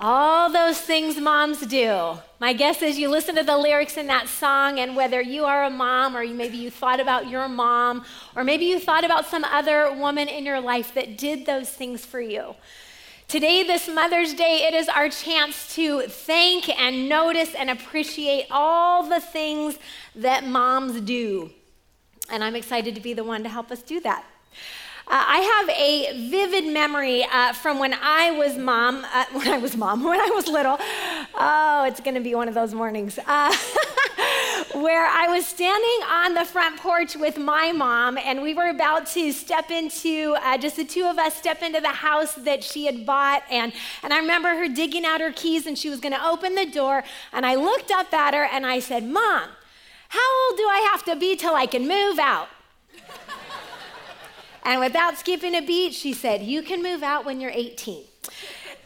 All those things moms do. My guess is you listen to the lyrics in that song, and whether you are a mom, or maybe you thought about your mom, or maybe you thought about some other woman in your life that did those things for you. Today, this Mother's Day, it is our chance to thank and notice and appreciate all the things that moms do. And I'm excited to be the one to help us do that. Uh, I have a vivid memory uh, from when I was mom, uh, when I was mom, when I was little. Oh, it's going to be one of those mornings. Uh, where I was standing on the front porch with my mom, and we were about to step into, uh, just the two of us, step into the house that she had bought. And, and I remember her digging out her keys, and she was going to open the door. And I looked up at her and I said, Mom, how old do I have to be till I can move out? And without skipping a beat, she said, You can move out when you're 18.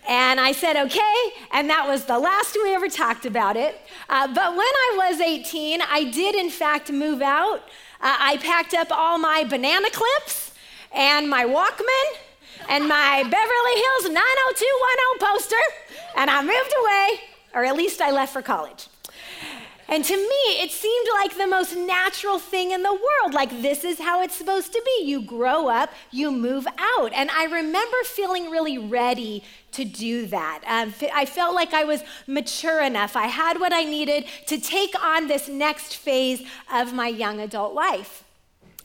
And I said, okay. And that was the last we ever talked about it. Uh, but when I was 18, I did, in fact, move out. Uh, I packed up all my banana clips and my Walkman and my Beverly Hills 90210 poster, and I moved away, or at least I left for college. And to me, it seemed like the most natural thing in the world. Like, this is how it's supposed to be. You grow up, you move out. And I remember feeling really ready to do that. Um, I felt like I was mature enough. I had what I needed to take on this next phase of my young adult life.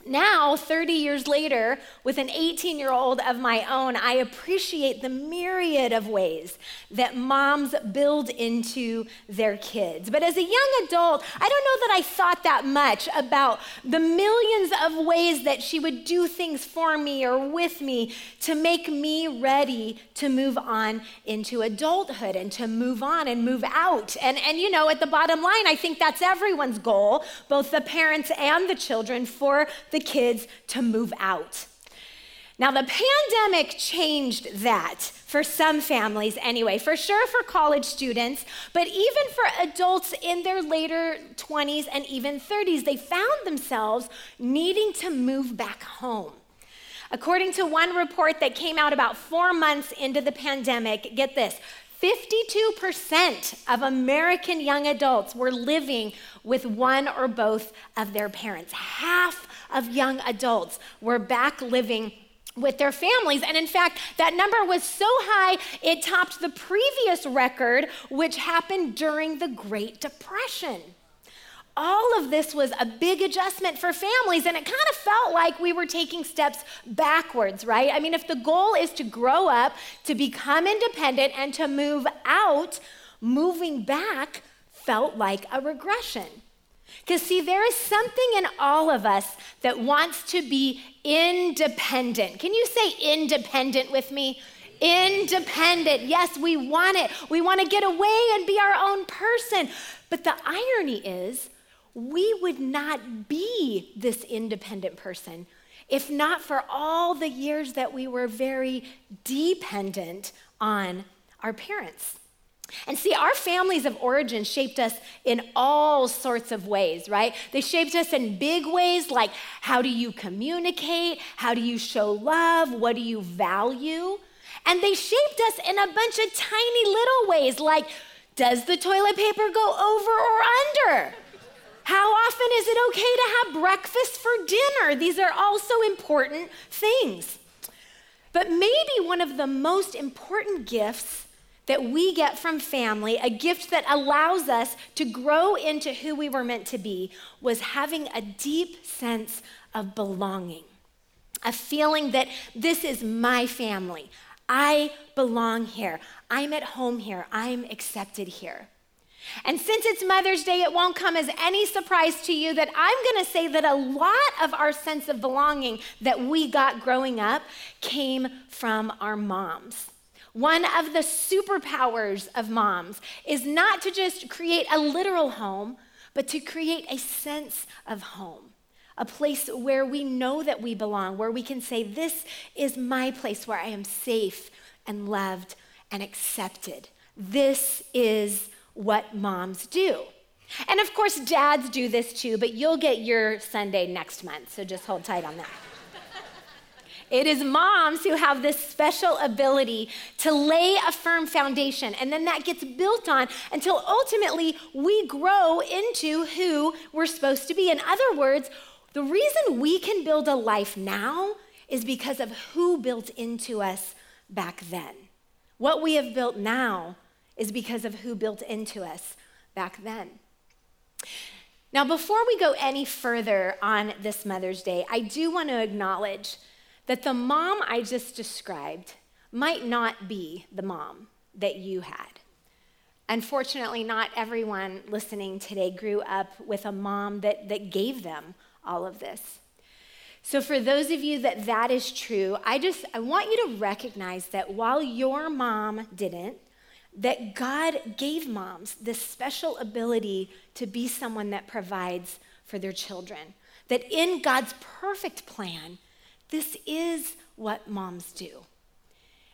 Now, 30 years later, with an 18 year old of my own, I appreciate the myriad of ways that moms build into their kids. But as a young adult, I don't know that I thought that much about the millions of ways that she would do things for me or with me to make me ready to move on into adulthood and to move on and move out. And, and you know, at the bottom line, I think that's everyone's goal, both the parents and the children, for the the kids to move out. Now, the pandemic changed that for some families anyway, for sure for college students, but even for adults in their later 20s and even 30s, they found themselves needing to move back home. According to one report that came out about four months into the pandemic, get this 52% of American young adults were living with one or both of their parents. Half of young adults were back living with their families. And in fact, that number was so high, it topped the previous record, which happened during the Great Depression all of this was a big adjustment for families, and it kind of felt like we were taking steps backwards, right? I mean, if the goal is to grow up, to become independent, and to move out, moving back felt like a regression. Because, see, there is something in all of us that wants to be independent. Can you say independent with me? Independent. Yes, we want it. We want to get away and be our own person. But the irony is, we would not be this independent person if not for all the years that we were very dependent on our parents. And see, our families of origin shaped us in all sorts of ways, right? They shaped us in big ways like how do you communicate? How do you show love? What do you value? And they shaped us in a bunch of tiny little ways like does the toilet paper go over or under? How often is it okay to have breakfast for dinner? These are also important things. But maybe one of the most important gifts that we get from family, a gift that allows us to grow into who we were meant to be, was having a deep sense of belonging. A feeling that this is my family. I belong here. I'm at home here. I'm accepted here. And since it's Mother's Day, it won't come as any surprise to you that I'm going to say that a lot of our sense of belonging that we got growing up came from our moms. One of the superpowers of moms is not to just create a literal home, but to create a sense of home, a place where we know that we belong, where we can say, This is my place where I am safe and loved and accepted. This is what moms do. And of course, dads do this too, but you'll get your Sunday next month, so just hold tight on that. It is moms who have this special ability to lay a firm foundation, and then that gets built on until ultimately we grow into who we're supposed to be. In other words, the reason we can build a life now is because of who built into us back then. What we have built now is because of who built into us back then. Now, before we go any further on this Mother's Day, I do want to acknowledge that the mom I just described might not be the mom that you had. Unfortunately, not everyone listening today grew up with a mom that, that gave them all of this. So, for those of you that that is true, I just I want you to recognize that while your mom didn't, that God gave moms this special ability to be someone that provides for their children. That in God's perfect plan, this is what moms do.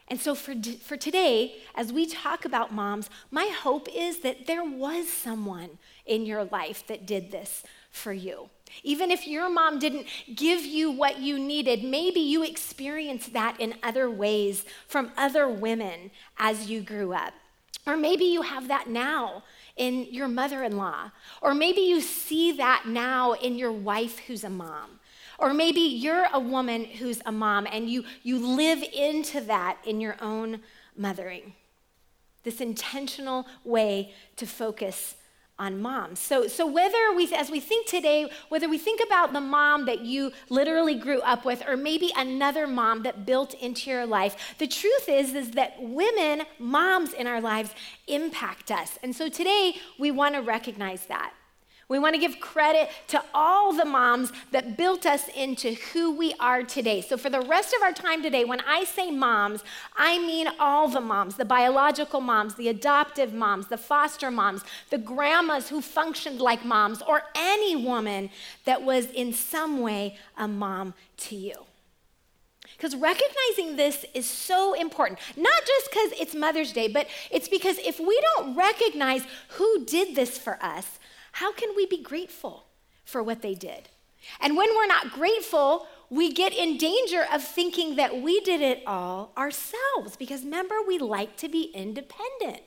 And so, for, for today, as we talk about moms, my hope is that there was someone in your life that did this for you. Even if your mom didn't give you what you needed, maybe you experienced that in other ways from other women as you grew up. Or maybe you have that now in your mother in law. Or maybe you see that now in your wife who's a mom. Or maybe you're a woman who's a mom and you, you live into that in your own mothering. This intentional way to focus on moms. So, so whether we, as we think today, whether we think about the mom that you literally grew up with, or maybe another mom that built into your life, the truth is, is that women, moms in our lives, impact us. And so today we want to recognize that. We want to give credit to all the moms that built us into who we are today. So, for the rest of our time today, when I say moms, I mean all the moms the biological moms, the adoptive moms, the foster moms, the grandmas who functioned like moms, or any woman that was in some way a mom to you. Because recognizing this is so important, not just because it's Mother's Day, but it's because if we don't recognize who did this for us, how can we be grateful for what they did? And when we're not grateful, we get in danger of thinking that we did it all ourselves because remember, we like to be independent.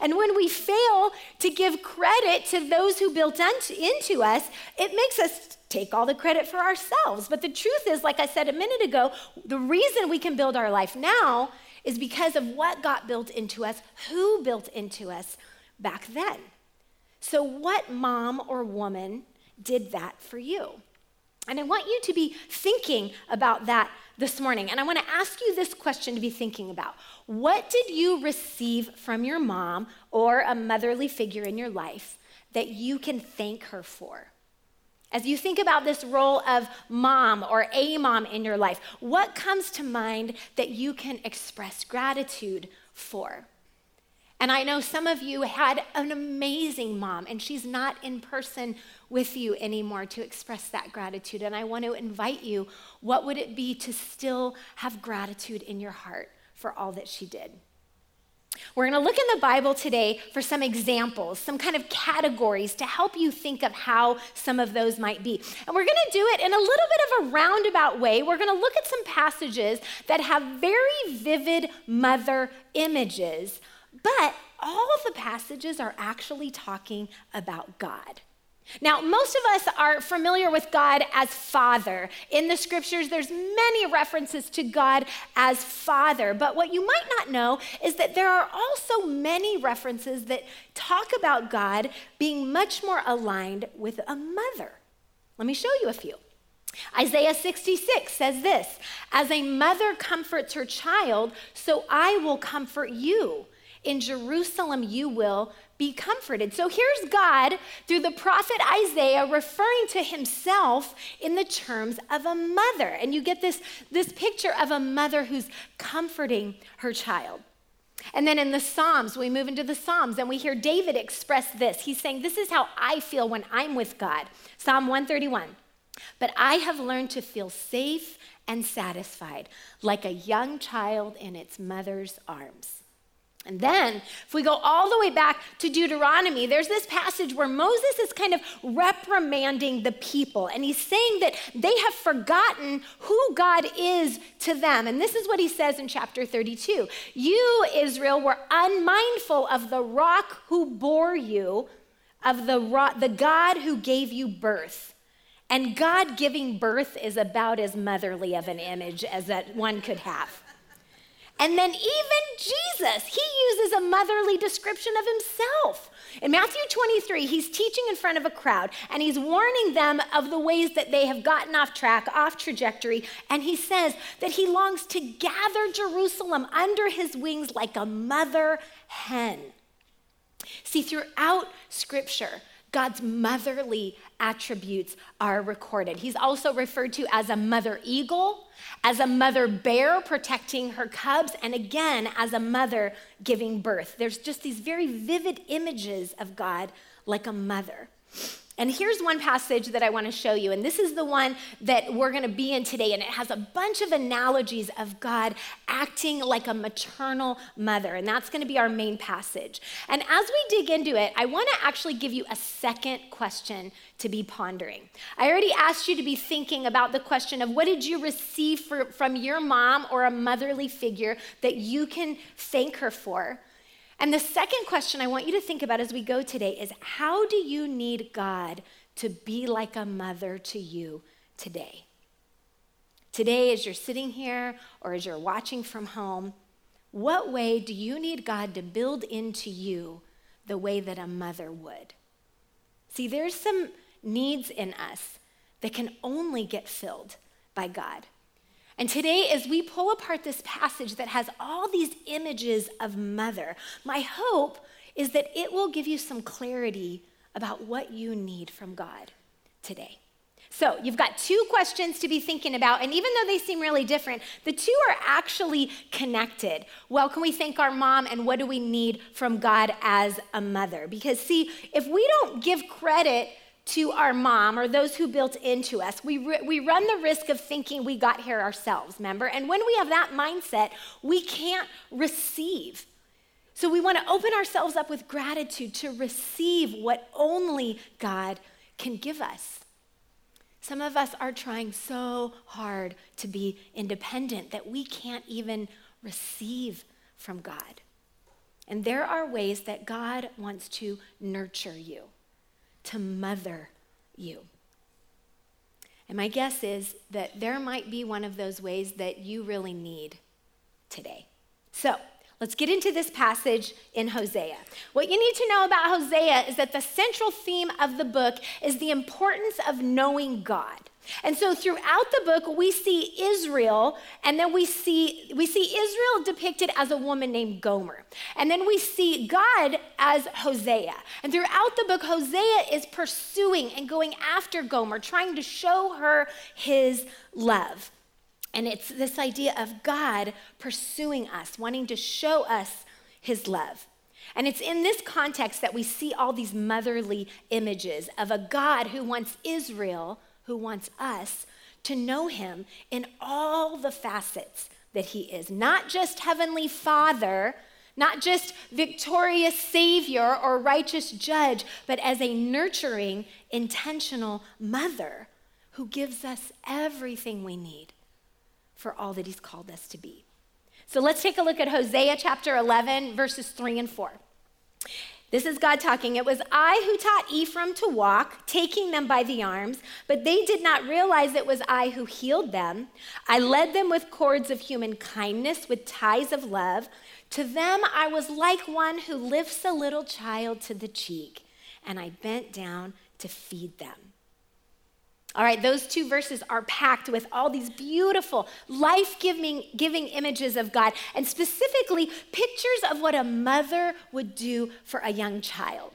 And when we fail to give credit to those who built into us, it makes us take all the credit for ourselves. But the truth is, like I said a minute ago, the reason we can build our life now is because of what got built into us, who built into us back then. So, what mom or woman did that for you? And I want you to be thinking about that this morning. And I want to ask you this question to be thinking about What did you receive from your mom or a motherly figure in your life that you can thank her for? As you think about this role of mom or a mom in your life, what comes to mind that you can express gratitude for? And I know some of you had an amazing mom, and she's not in person with you anymore to express that gratitude. And I want to invite you what would it be to still have gratitude in your heart for all that she did? We're going to look in the Bible today for some examples, some kind of categories to help you think of how some of those might be. And we're going to do it in a little bit of a roundabout way. We're going to look at some passages that have very vivid mother images but all the passages are actually talking about God. Now, most of us are familiar with God as Father. In the scriptures, there's many references to God as Father. But what you might not know is that there are also many references that talk about God being much more aligned with a mother. Let me show you a few. Isaiah 66 says this As a mother comforts her child, so I will comfort you. In Jerusalem you will be comforted. So here's God through the prophet Isaiah referring to himself in the terms of a mother. And you get this, this picture of a mother who's comforting her child. And then in the Psalms, we move into the Psalms and we hear David express this. He's saying, This is how I feel when I'm with God. Psalm 131. But I have learned to feel safe and satisfied, like a young child in its mother's arms. And then, if we go all the way back to Deuteronomy, there's this passage where Moses is kind of reprimanding the people. And he's saying that they have forgotten who God is to them. And this is what he says in chapter 32 You, Israel, were unmindful of the rock who bore you, of the, rock, the God who gave you birth. And God giving birth is about as motherly of an image as that one could have. And then even Jesus, he uses a motherly description of himself. In Matthew 23, he's teaching in front of a crowd and he's warning them of the ways that they have gotten off track, off trajectory. And he says that he longs to gather Jerusalem under his wings like a mother hen. See, throughout scripture, God's motherly attributes are recorded. He's also referred to as a mother eagle, as a mother bear protecting her cubs, and again, as a mother giving birth. There's just these very vivid images of God like a mother. And here's one passage that I want to show you. And this is the one that we're going to be in today. And it has a bunch of analogies of God acting like a maternal mother. And that's going to be our main passage. And as we dig into it, I want to actually give you a second question to be pondering. I already asked you to be thinking about the question of what did you receive for, from your mom or a motherly figure that you can thank her for? And the second question I want you to think about as we go today is how do you need God to be like a mother to you today? Today, as you're sitting here or as you're watching from home, what way do you need God to build into you the way that a mother would? See, there's some needs in us that can only get filled by God. And today, as we pull apart this passage that has all these images of mother, my hope is that it will give you some clarity about what you need from God today. So, you've got two questions to be thinking about, and even though they seem really different, the two are actually connected. Well, can we thank our mom, and what do we need from God as a mother? Because, see, if we don't give credit to our mom or those who built into us, we, re- we run the risk of thinking we got here ourselves, remember? And when we have that mindset, we can't receive. So we want to open ourselves up with gratitude to receive what only God can give us. Some of us are trying so hard to be independent that we can't even receive from God. And there are ways that God wants to nurture you to mother you. And my guess is that there might be one of those ways that you really need today. So, let's get into this passage in Hosea. What you need to know about Hosea is that the central theme of the book is the importance of knowing God. And so throughout the book, we see Israel, and then we see, we see Israel depicted as a woman named Gomer. And then we see God as Hosea. And throughout the book, Hosea is pursuing and going after Gomer, trying to show her his love. And it's this idea of God pursuing us, wanting to show us his love. And it's in this context that we see all these motherly images of a God who wants Israel who wants us to know him in all the facets that he is, not just Heavenly Father, not just victorious Savior or righteous judge, but as a nurturing, intentional mother who gives us everything we need for all that he's called us to be. So let's take a look at Hosea chapter 11, verses 3 and 4. This is God talking. It was I who taught Ephraim to walk, taking them by the arms, but they did not realize it was I who healed them. I led them with cords of human kindness, with ties of love. To them I was like one who lifts a little child to the cheek, and I bent down to feed them. All right, those two verses are packed with all these beautiful, life giving images of God, and specifically pictures of what a mother would do for a young child.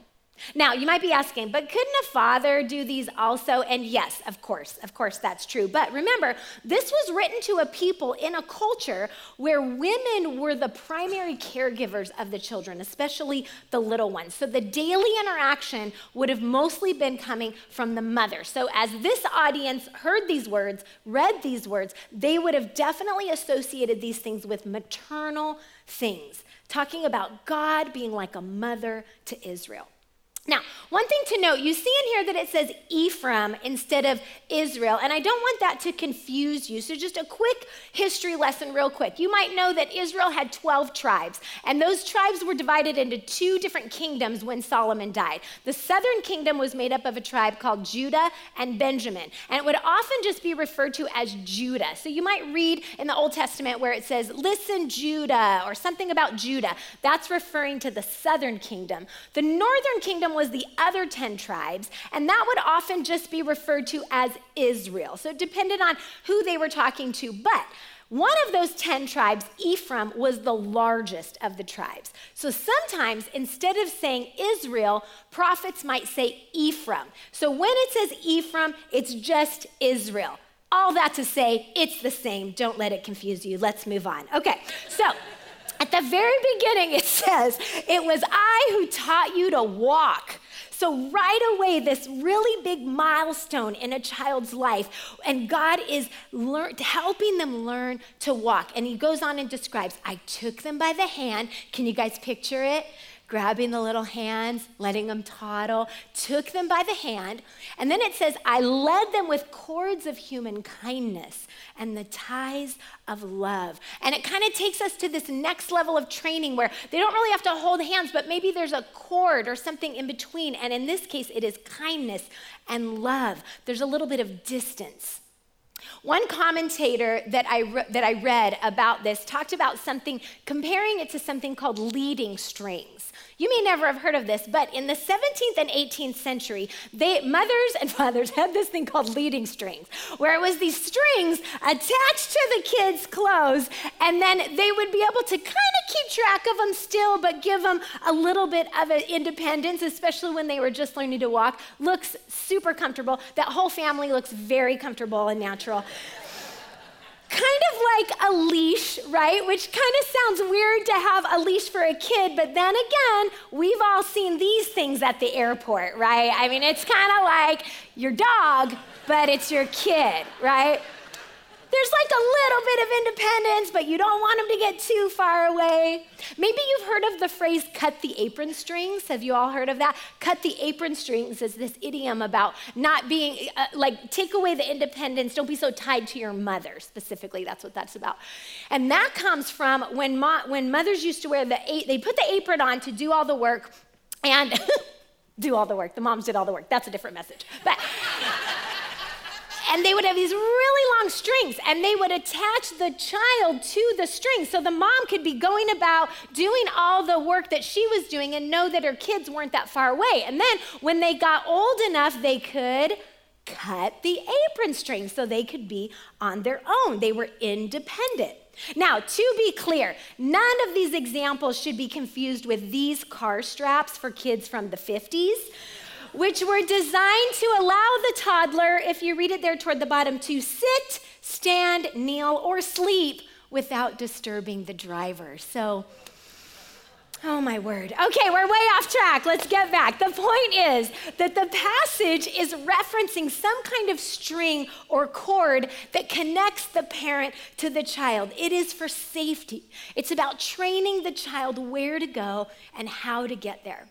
Now, you might be asking, but couldn't a father do these also? And yes, of course, of course, that's true. But remember, this was written to a people in a culture where women were the primary caregivers of the children, especially the little ones. So the daily interaction would have mostly been coming from the mother. So as this audience heard these words, read these words, they would have definitely associated these things with maternal things, talking about God being like a mother to Israel. Now, one thing to note, you see in here that it says Ephraim instead of Israel, and I don't want that to confuse you. So, just a quick history lesson, real quick. You might know that Israel had 12 tribes, and those tribes were divided into two different kingdoms when Solomon died. The southern kingdom was made up of a tribe called Judah and Benjamin, and it would often just be referred to as Judah. So, you might read in the Old Testament where it says, Listen, Judah, or something about Judah. That's referring to the southern kingdom. The northern kingdom was the other 10 tribes, and that would often just be referred to as Israel. So it depended on who they were talking to. But one of those 10 tribes, Ephraim, was the largest of the tribes. So sometimes instead of saying Israel, prophets might say Ephraim. So when it says Ephraim, it's just Israel. All that to say, it's the same. Don't let it confuse you. Let's move on. Okay, so. At the very beginning, it says, It was I who taught you to walk. So, right away, this really big milestone in a child's life, and God is lear- helping them learn to walk. And he goes on and describes, I took them by the hand. Can you guys picture it? Grabbing the little hands, letting them toddle, took them by the hand. And then it says, I led them with cords of human kindness and the ties of love. And it kind of takes us to this next level of training where they don't really have to hold hands, but maybe there's a cord or something in between. And in this case, it is kindness and love. There's a little bit of distance. One commentator that I, that I read about this talked about something, comparing it to something called leading strings. You may never have heard of this, but in the 17th and 18th century, they, mothers and fathers had this thing called leading strings, where it was these strings attached to the kids' clothes, and then they would be able to kind of keep track of them still, but give them a little bit of independence, especially when they were just learning to walk. Looks super comfortable. That whole family looks very comfortable and natural kind of like a leash, right? Which kind of sounds weird to have a leash for a kid, but then again, we've all seen these things at the airport, right? I mean, it's kind of like your dog, but it's your kid, right? There's like a little bit of independence, but you don't want them to get too far away. Maybe you've heard of the phrase cut the apron strings. Have you all heard of that? Cut the apron strings is this idiom about not being, uh, like, take away the independence. Don't be so tied to your mother, specifically. That's what that's about. And that comes from when, mo- when mothers used to wear the, a- they put the apron on to do all the work and do all the work. The moms did all the work. That's a different message. But and they would have these really long strings and they would attach the child to the string so the mom could be going about doing all the work that she was doing and know that her kids weren't that far away. And then when they got old enough, they could cut the apron string so they could be on their own. They were independent. Now, to be clear, none of these examples should be confused with these car straps for kids from the 50s which were designed to allow the toddler, if you read it there toward the bottom, to sit, stand, kneel, or sleep without disturbing the driver. So, oh my word. Okay, we're way off track. Let's get back. The point is that the passage is referencing some kind of string or cord that connects the parent to the child. It is for safety, it's about training the child where to go and how to get there.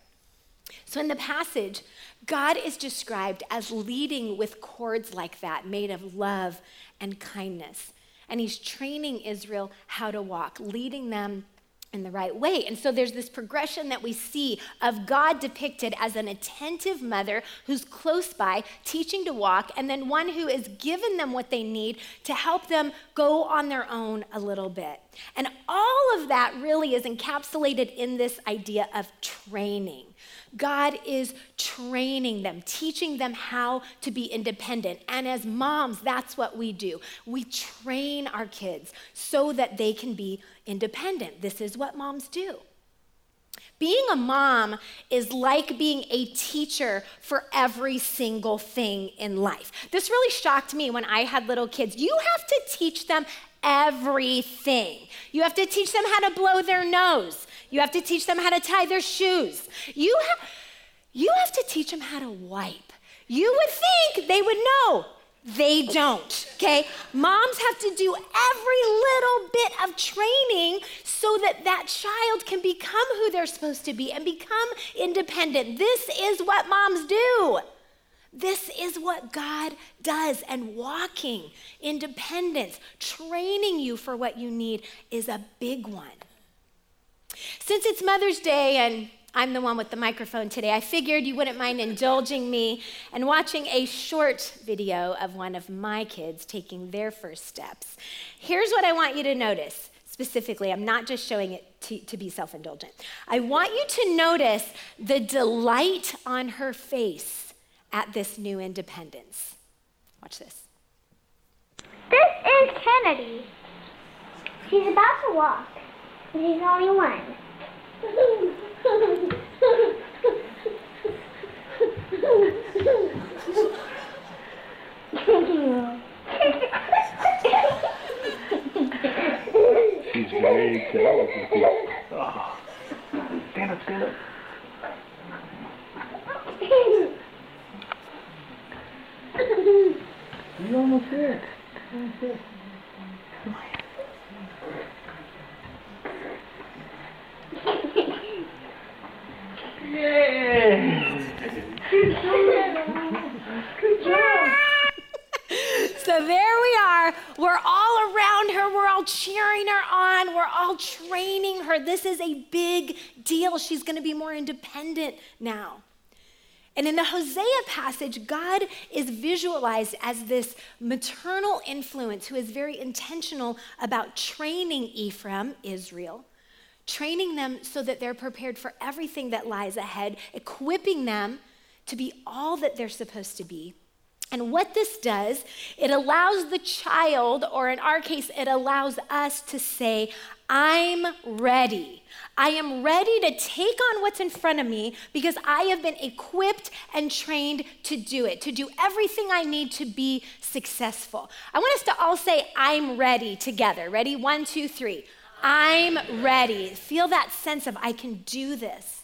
So, in the passage, God is described as leading with cords like that, made of love and kindness. And he's training Israel how to walk, leading them in the right way. And so there's this progression that we see of God depicted as an attentive mother who's close by, teaching to walk, and then one who is given them what they need to help them go on their own a little bit. And all of that really is encapsulated in this idea of training. God is training them, teaching them how to be independent. And as moms, that's what we do. We train our kids so that they can be independent. This is what moms do. Being a mom is like being a teacher for every single thing in life. This really shocked me when I had little kids. You have to teach them everything. You have to teach them how to blow their nose. You have to teach them how to tie their shoes. You, ha- you have to teach them how to wipe. You would think they would know. They don't, okay? Moms have to do every little bit of training so that that child can become who they're supposed to be and become independent. This is what moms do. This is what God does. And walking independence, training you for what you need is a big one. Since it's Mother's Day and I'm the one with the microphone today. I figured you wouldn't mind indulging me and watching a short video of one of my kids taking their first steps. Here's what I want you to notice specifically. I'm not just showing it to, to be self indulgent. I want you to notice the delight on her face at this new independence. Watch this. This is Kennedy. He's about to walk, but he's only one. She's very talented. Oh. Stand up, stand up. You're almost there. Almost there. Yay! Good job. So there we are. We're all around her. We're all cheering her on. We're all training her. This is a big deal. She's going to be more independent now. And in the Hosea passage, God is visualized as this maternal influence who is very intentional about training Ephraim, Israel, training them so that they're prepared for everything that lies ahead, equipping them to be all that they're supposed to be. And what this does, it allows the child, or in our case, it allows us to say, I'm ready. I am ready to take on what's in front of me because I have been equipped and trained to do it, to do everything I need to be successful. I want us to all say, I'm ready together. Ready? One, two, three. I'm ready. Feel that sense of, I can do this.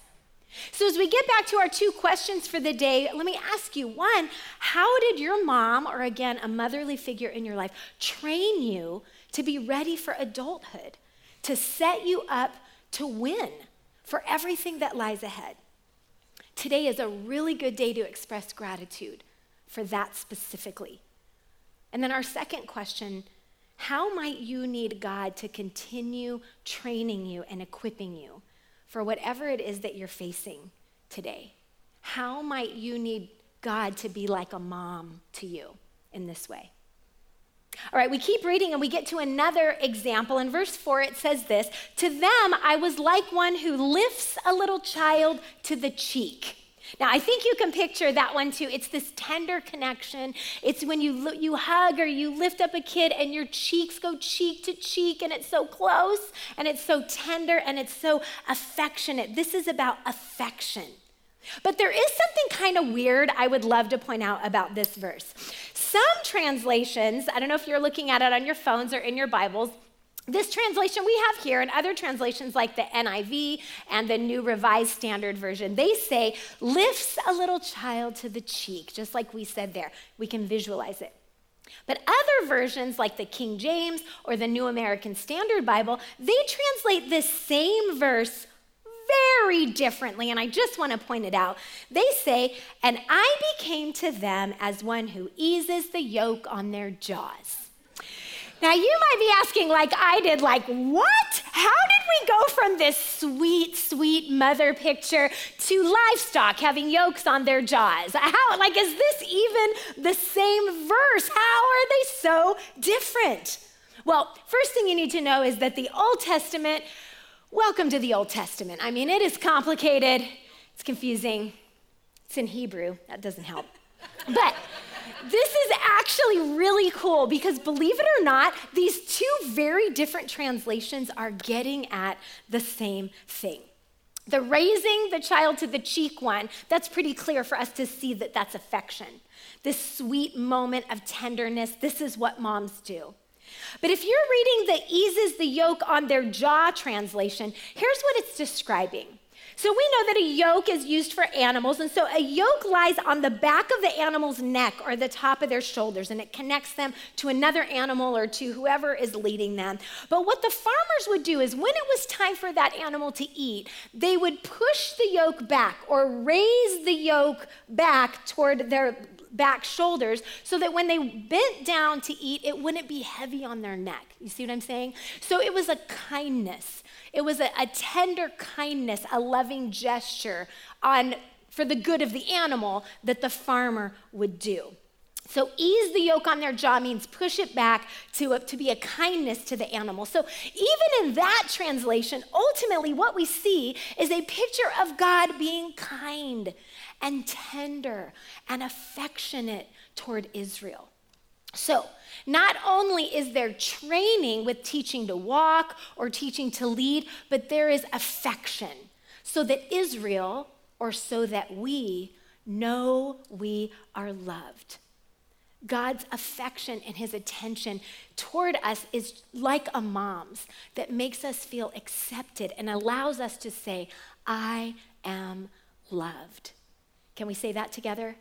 So, as we get back to our two questions for the day, let me ask you one, how did your mom, or again, a motherly figure in your life, train you to be ready for adulthood, to set you up to win for everything that lies ahead? Today is a really good day to express gratitude for that specifically. And then our second question how might you need God to continue training you and equipping you for whatever it is that you're facing today? How might you need God to be like a mom to you in this way? All right, we keep reading and we get to another example. In verse 4, it says this To them, I was like one who lifts a little child to the cheek. Now, I think you can picture that one too. It's this tender connection. It's when you, you hug or you lift up a kid and your cheeks go cheek to cheek and it's so close and it's so tender and it's so affectionate. This is about affection. But there is something kind of weird I would love to point out about this verse. Some translations, I don't know if you're looking at it on your phones or in your Bibles, this translation we have here and other translations like the NIV and the New Revised Standard Version, they say, lifts a little child to the cheek, just like we said there. We can visualize it. But other versions, like the King James or the New American Standard Bible, they translate this same verse very differently, and I just want to point it out. They say, And I became to them as one who eases the yoke on their jaws. Now, you might be asking, like I did, like, what? How did we go from this sweet, sweet mother picture to livestock having yokes on their jaws? How, like, is this even the same verse? How are they so different? Well, first thing you need to know is that the Old Testament, welcome to the Old Testament. I mean, it is complicated, it's confusing, it's in Hebrew, that doesn't help. But this is actually really cool because believe it or not, these two very different translations are getting at the same thing. The raising the child to the cheek one, that's pretty clear for us to see that that's affection. This sweet moment of tenderness, this is what moms do. But if you're reading the eases the yoke on their jaw translation, here's what it's describing. So we know that a yoke is used for animals, and so a yoke lies on the back of the animal's neck or the top of their shoulders, and it connects them to another animal or to whoever is leading them. But what the farmers would do is when it was time for that animal to eat, they would push the yoke back or raise the yoke back toward their back shoulders so that when they bent down to eat, it wouldn't be heavy on their neck. You see what I'm saying? So it was a kindness. It was a, a tender kindness, a loving gesture on for the good of the animal that the farmer would do. So, ease the yoke on their jaw means push it back to, a, to be a kindness to the animal. So, even in that translation, ultimately what we see is a picture of God being kind and tender and affectionate toward Israel. So, not only is there training with teaching to walk or teaching to lead, but there is affection so that Israel, or so that we, know we are loved. God's affection and his attention toward us is like a mom's that makes us feel accepted and allows us to say, I am loved. Can we say that together?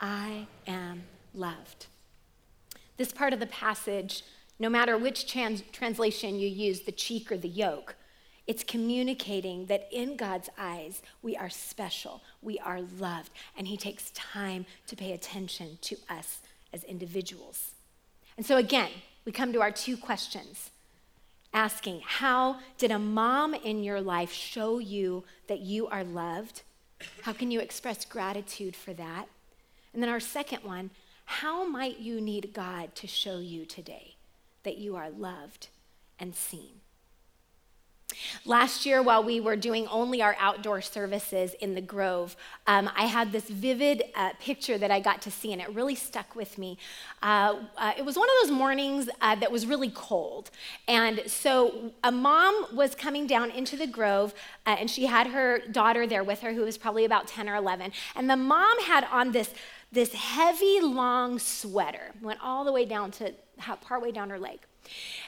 I am loved. This part of the passage, no matter which trans- translation you use, the cheek or the yoke, it's communicating that in God's eyes, we are special, we are loved, and He takes time to pay attention to us as individuals. And so, again, we come to our two questions asking, How did a mom in your life show you that you are loved? How can you express gratitude for that? And then our second one, how might you need God to show you today that you are loved and seen? Last year, while we were doing only our outdoor services in the Grove, um, I had this vivid uh, picture that I got to see, and it really stuck with me. Uh, uh, it was one of those mornings uh, that was really cold. And so a mom was coming down into the Grove, uh, and she had her daughter there with her, who was probably about 10 or 11. And the mom had on this this heavy, long sweater, went all the way down to partway down her leg.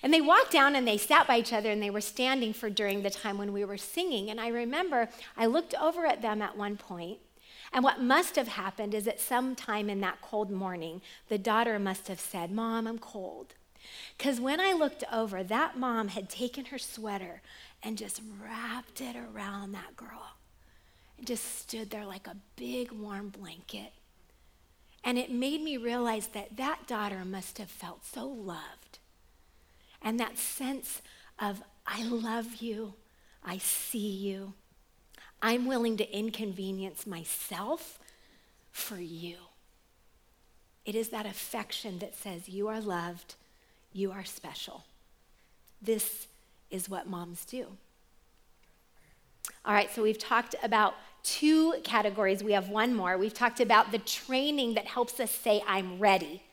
And they walked down and they sat by each other and they were standing for during the time when we were singing. And I remember I looked over at them at one point, and what must have happened is at some time in that cold morning, the daughter must have said, Mom, I'm cold. Because when I looked over, that mom had taken her sweater and just wrapped it around that girl and just stood there like a big warm blanket. And it made me realize that that daughter must have felt so loved. And that sense of, I love you, I see you, I'm willing to inconvenience myself for you. It is that affection that says, You are loved, you are special. This is what moms do. All right, so we've talked about two categories. We have one more. We've talked about the training that helps us say, I'm ready.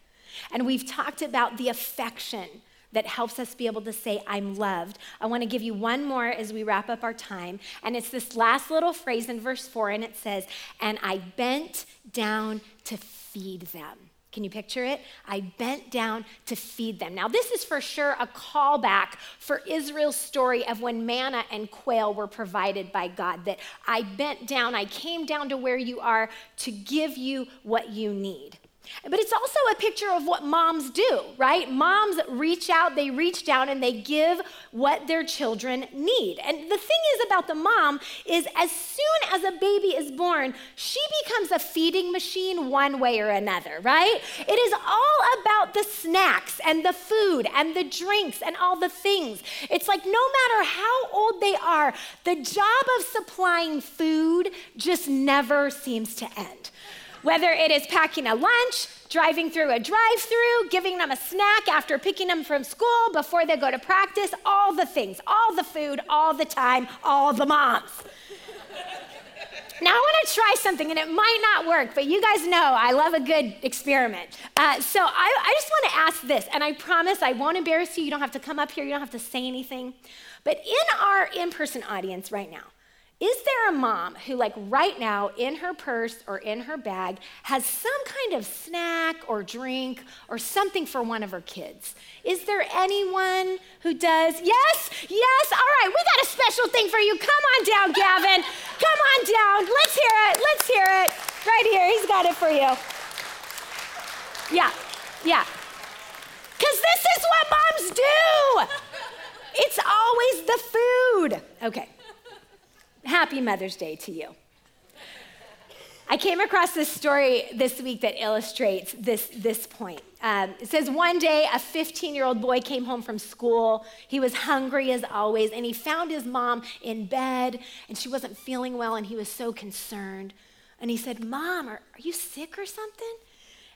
And we've talked about the affection that helps us be able to say, I'm loved. I want to give you one more as we wrap up our time. And it's this last little phrase in verse four, and it says, And I bent down to feed them. Can you picture it? I bent down to feed them. Now, this is for sure a callback for Israel's story of when manna and quail were provided by God. That I bent down, I came down to where you are to give you what you need. But it's also a picture of what moms do, right? Moms reach out, they reach down, and they give what their children need. And the thing is about the mom is as soon as a baby is born, she becomes a feeding machine one way or another, right? It is all about the snacks and the food and the drinks and all the things. It's like no matter how old they are, the job of supplying food just never seems to end. Whether it is packing a lunch, driving through a drive through, giving them a snack after picking them from school before they go to practice, all the things, all the food, all the time, all the moms. Now, I want to try something, and it might not work, but you guys know I love a good experiment. Uh, so, I, I just want to ask this, and I promise I won't embarrass you. You don't have to come up here, you don't have to say anything. But in our in person audience right now, Is there a mom who, like right now, in her purse or in her bag, has some kind of snack or drink or something for one of her kids? Is there anyone who does? Yes, yes. All right, we got a special thing for you. Come on down, Gavin. Come on down. Let's hear it. Let's hear it. Right here. He's got it for you. Yeah, yeah. Because this is what moms do. It's always the food. Okay. Happy Mother's Day to you. I came across this story this week that illustrates this, this point. Um, it says one day a 15 year old boy came home from school. He was hungry as always, and he found his mom in bed, and she wasn't feeling well, and he was so concerned. And he said, Mom, are, are you sick or something?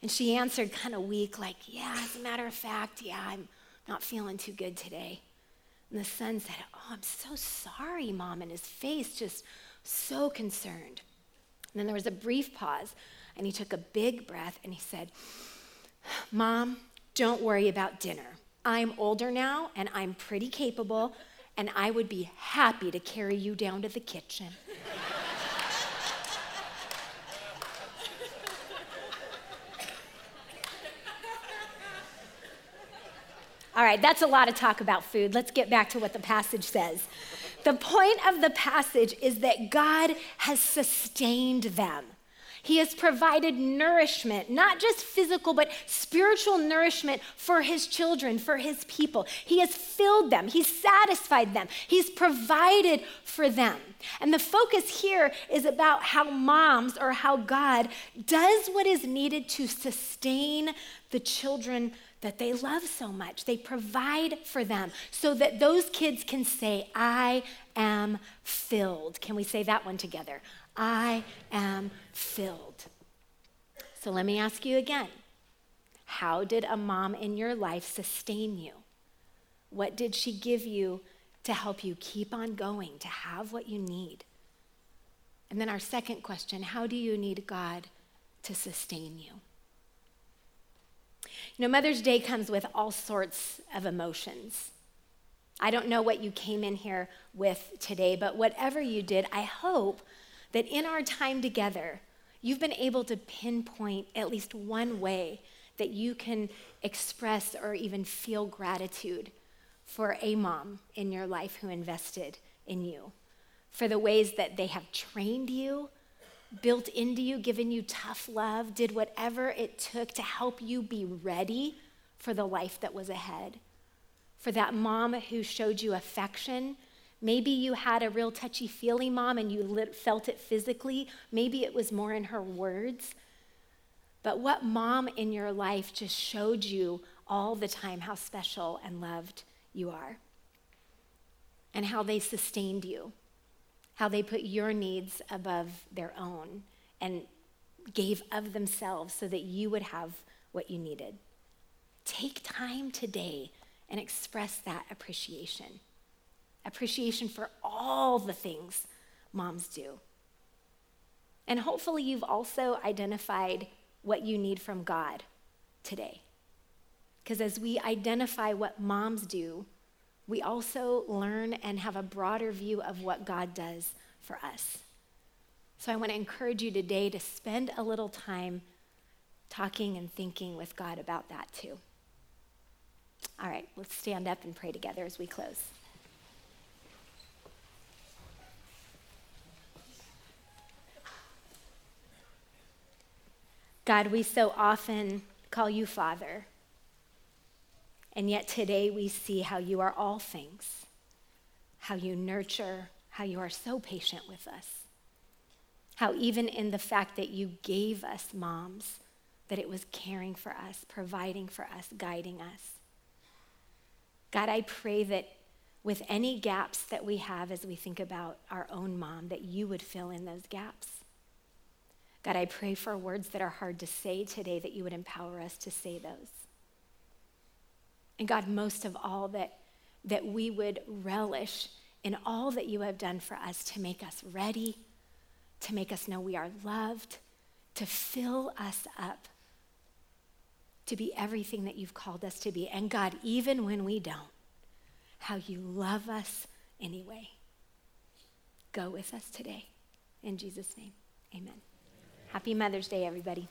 And she answered, kind of weak, like, Yeah, as a matter of fact, yeah, I'm not feeling too good today. And the son said, Oh, I'm so sorry, Mom. And his face just so concerned. And then there was a brief pause, and he took a big breath and he said, Mom, don't worry about dinner. I'm older now and I'm pretty capable, and I would be happy to carry you down to the kitchen. All right, that's a lot of talk about food. Let's get back to what the passage says. The point of the passage is that God has sustained them. He has provided nourishment, not just physical, but spiritual nourishment for his children, for his people. He has filled them, he's satisfied them, he's provided for them. And the focus here is about how moms or how God does what is needed to sustain the children that they love so much. They provide for them so that those kids can say, I am filled. Can we say that one together? I am filled. So let me ask you again How did a mom in your life sustain you? What did she give you to help you keep on going, to have what you need? And then our second question How do you need God to sustain you? You know, Mother's Day comes with all sorts of emotions. I don't know what you came in here with today, but whatever you did, I hope that in our time together, you've been able to pinpoint at least one way that you can express or even feel gratitude for a mom in your life who invested in you, for the ways that they have trained you, built into you, given you tough love, did whatever it took to help you be ready for the life that was ahead. For that mom who showed you affection. Maybe you had a real touchy feely mom and you felt it physically. Maybe it was more in her words. But what mom in your life just showed you all the time how special and loved you are? And how they sustained you how they put your needs above their own and gave of themselves so that you would have what you needed. Take time today and express that appreciation. Appreciation for all the things moms do. And hopefully, you've also identified what you need from God today. Because as we identify what moms do, we also learn and have a broader view of what God does for us. So I want to encourage you today to spend a little time talking and thinking with God about that too. All right, let's stand up and pray together as we close. God, we so often call you Father. And yet today we see how you are all things, how you nurture, how you are so patient with us. How even in the fact that you gave us moms, that it was caring for us, providing for us, guiding us. God, I pray that with any gaps that we have as we think about our own mom, that you would fill in those gaps. God, I pray for words that are hard to say today, that you would empower us to say those. And God, most of all, that, that we would relish in all that you have done for us to make us ready, to make us know we are loved, to fill us up, to be everything that you've called us to be. And God, even when we don't, how you love us anyway. go with us today. In Jesus' name, amen. Happy Mother's Day, everybody.